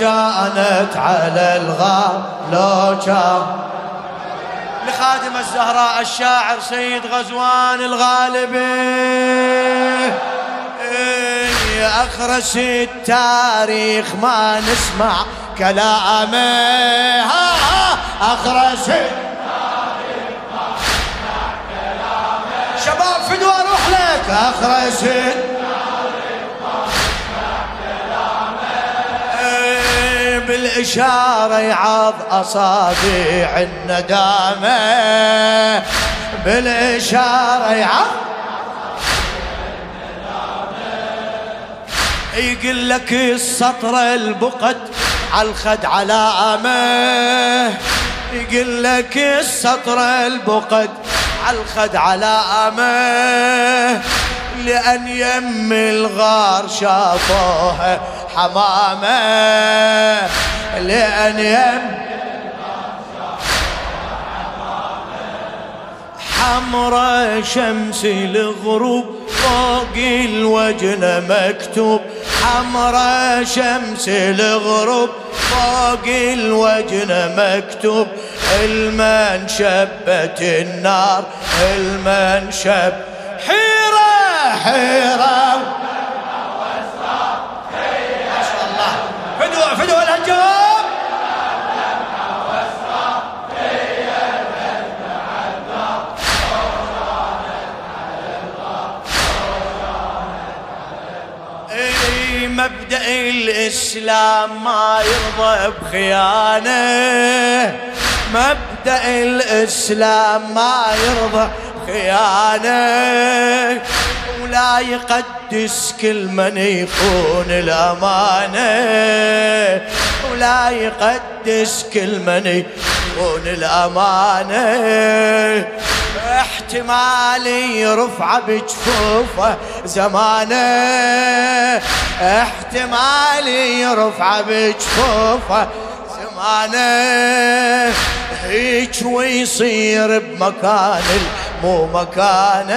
كانت على الغار. لو كان. لخادم الزهراء الشاعر سيد غزوان الغالبي. إيه، أخرس التاريخ ما نسمع كلامه. أخرس التاريخ ما نسمع كلامه. شباب فدوى أروح لك أخرس إيه، بالإشارة يعض أصابع الندامة. بالإشارة يعض يقول لك السطر البقت على الخد علامة. يقول لك السطر البقت على الخد علامة. لأن يم الغار شافوها حمامة لأن يم حمرا شمس الغروب فوق الوجن مكتوب. حمرا شمس الغروب فوق الوجن مكتوب. المن شبت النار المن شب. حيرة حيرة. مبدأ الإسلام ما يرضى بخيانة. مبدأ الإسلام ما يرضى بخيانة. ولا يقدس كل من يخون الأمانة. ولا يقدس كل من يخون الأمانة. احتمال يرفع بجفوفه زمانه. احتمال يرفع بجفوفه زمانه. هيك ويصير بمكان مو مكانه.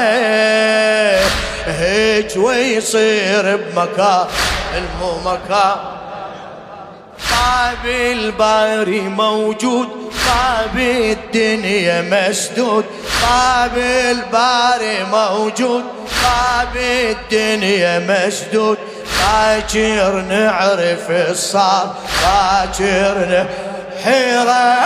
هيك ويصير بمكان المو مكان باب الباري موجود باب الدنيا مسدود. باب الباري موجود باب الدنيا مسدود. باكر نعرف الصار باكر حيره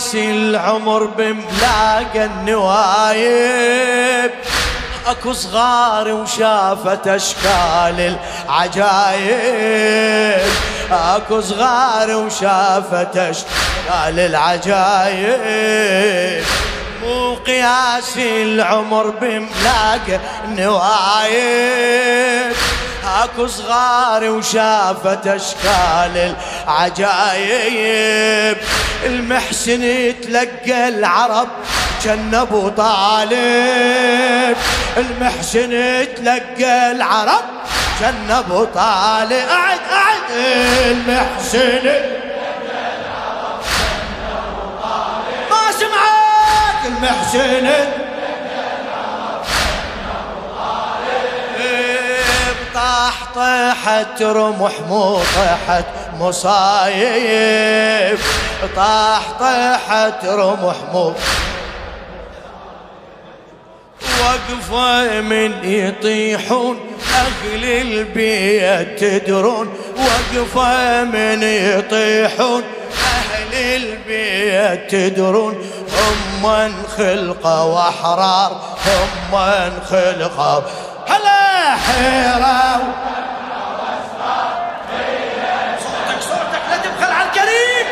قياس العمر بملاق النوايب. اكو صغار وشافت اشكال العجايب. اكو صغار وشافت اشكال العجايب. مو قياس العمر بملاق نوايب اكو صغار وشافت اشكال العجايب. المحسن تلقى العرب كأن ابو طالب. المحسن تلقى العرب كأن ابو طالب. اعد اعد. المحسن ما سمعك؟ المحسن طاح طاحت رمح مو طاحت مصايب. طاح طاحت رمح مو وقفة من يطيحون أهل البيت تدرون. وقفة من يطيحون أهل البيت تدرون. هم من خلقوا أحرار هم هلا حيرة. صوتك صوتك لا تبخل على الكريم.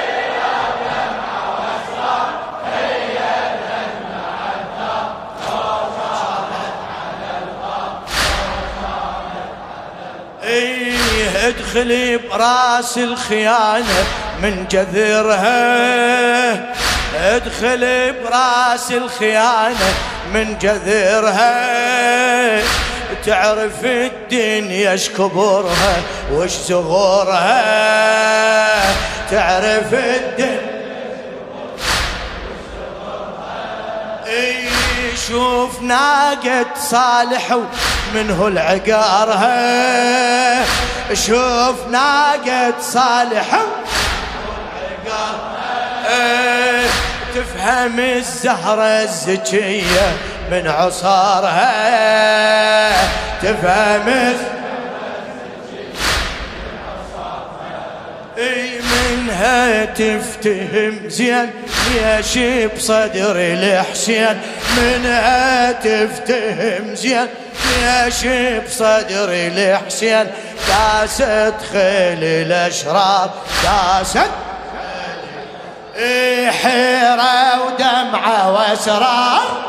إيه ادخلي براس الخيانة من جذرها. ادخلي براس الخيانة من جذرها. تعرف الدنيا اش كبرها وش صغورها تعرف الدنيا شوف ناقة صالح منه العقارها؟ شوف ناقة صالح تفهم الزهرة الزكية من عصارها؟ تفهم إي منها تفتهم زين ليش بصدر الحسين. منها تفتهم زين ليش بصدر الحسين. داست خيل الأشرار داست حيرة ودمعة وأسرار.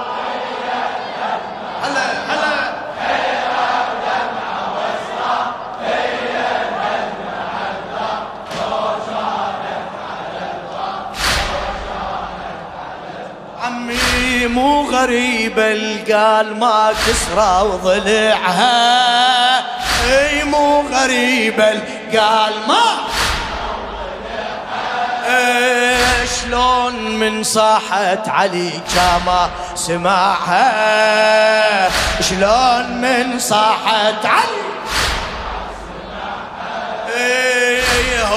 مو غريبة القال ما كسرى وضلعها. إي مو غريبة القال ما شلون من صاحت علي كما سمعها شلون من صاحت علي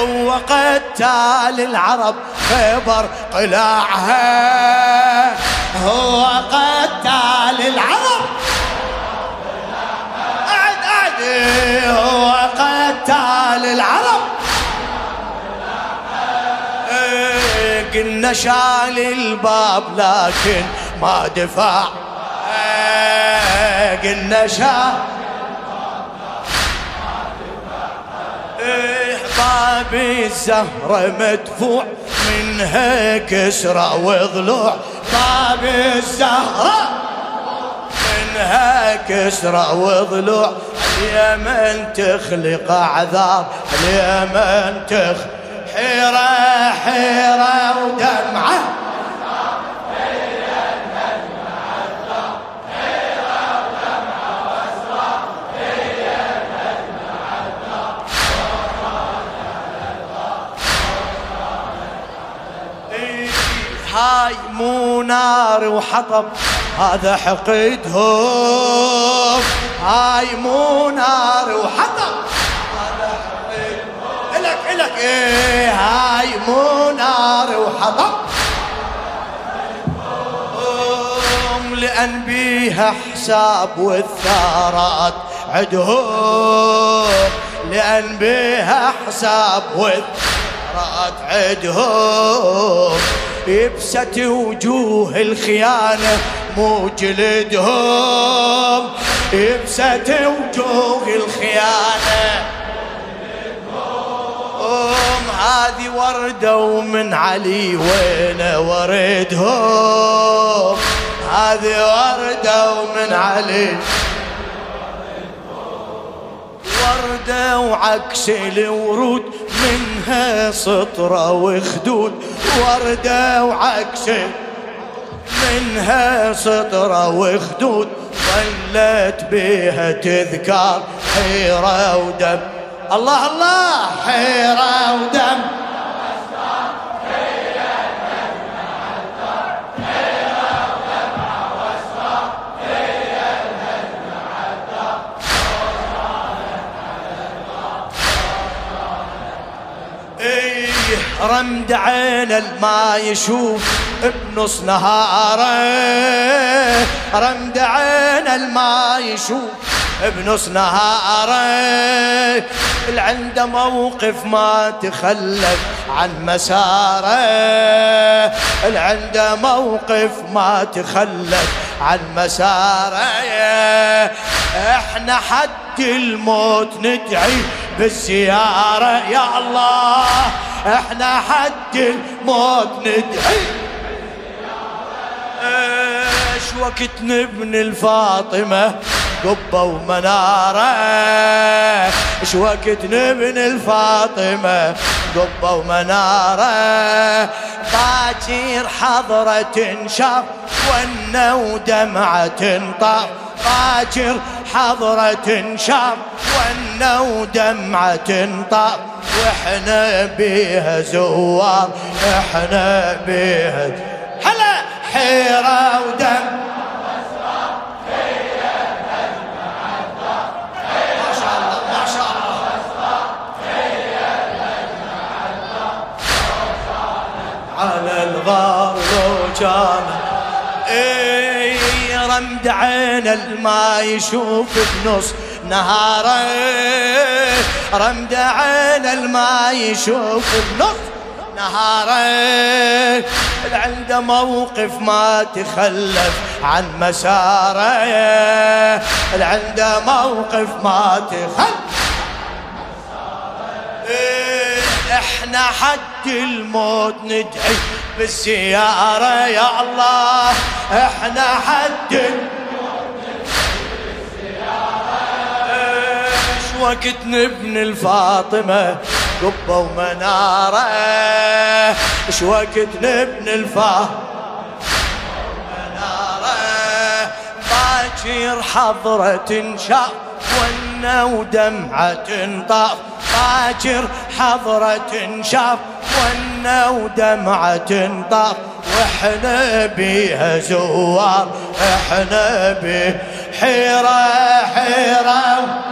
هو قتال العرب خبر طلعها. هو قتال العرب. قعد قعد هو قتال العرب. قلنا شال الباب لكن ما دفع. قلنا شال. باب الزهرة مدفوع منها كسرة وضلوع. باب الزهرة منها كسرة وضلوع. اليمن تخلق أعذار اليمن تخلق حيرة حيرة. مو نار وحطب هذا حقدهم. هاي مو نار وحطب لك إيه هاي مو نار وحطب لأن بيها حساب والثارات عدهم. لأن بيها حساب والثارات عدهم. يبست وجوه الخيانة مو جلدهم يبست وجوه الخيانة هذه وردة ومن علي وين وردهم؟ هذه وردة ومن علي وردة وعكس الورود منها سطرة وخدود. وردة وعكس منها سطرة وخدود. ظلت بها تذكار حيرة ودم. الله الله حيرة ودم. رمد عين الما يشوف بنص نهاره رمد عين الما يشوف بنص نهاره عنده موقف ما تخلف عن مساره. عنده موقف ما تخلف عن مساره إحنا حد الموت ندعي بالزيارة يا الله. إحنا حد الموت ندعي. إيش وقت نبني الفاطمة؟ قبة ومنارة. إيش وقت نبني الفاطمة؟ قبة ومنارة. باكر حضرة شاف ون ودمعة طاف باكر حضرة شاف ون ودمعة طاف وإحنا بيها زوار إحنا بيها هلا حيرة ودم. الغار لو كان إي رمد عين الما يشوف بنص نهاره. رمد عين الما يشوف بنص نهاره. عنده موقف ما تخلف عن مساره. عنده موقف ما تخلف إحنا حد الموت ندعي بالزيارة يا الله. إحنا حد إيش وقت نبني الفاطمة؟ قبة ومنارة. إيش وقت نبني الفاطمة؟ باكر حضرة شاف ونا ودمعة طاف. باكر حضرة شاف ونا ودمعة طاف. وإحنا بيها زوار إحنا بيه حيرة حيرة.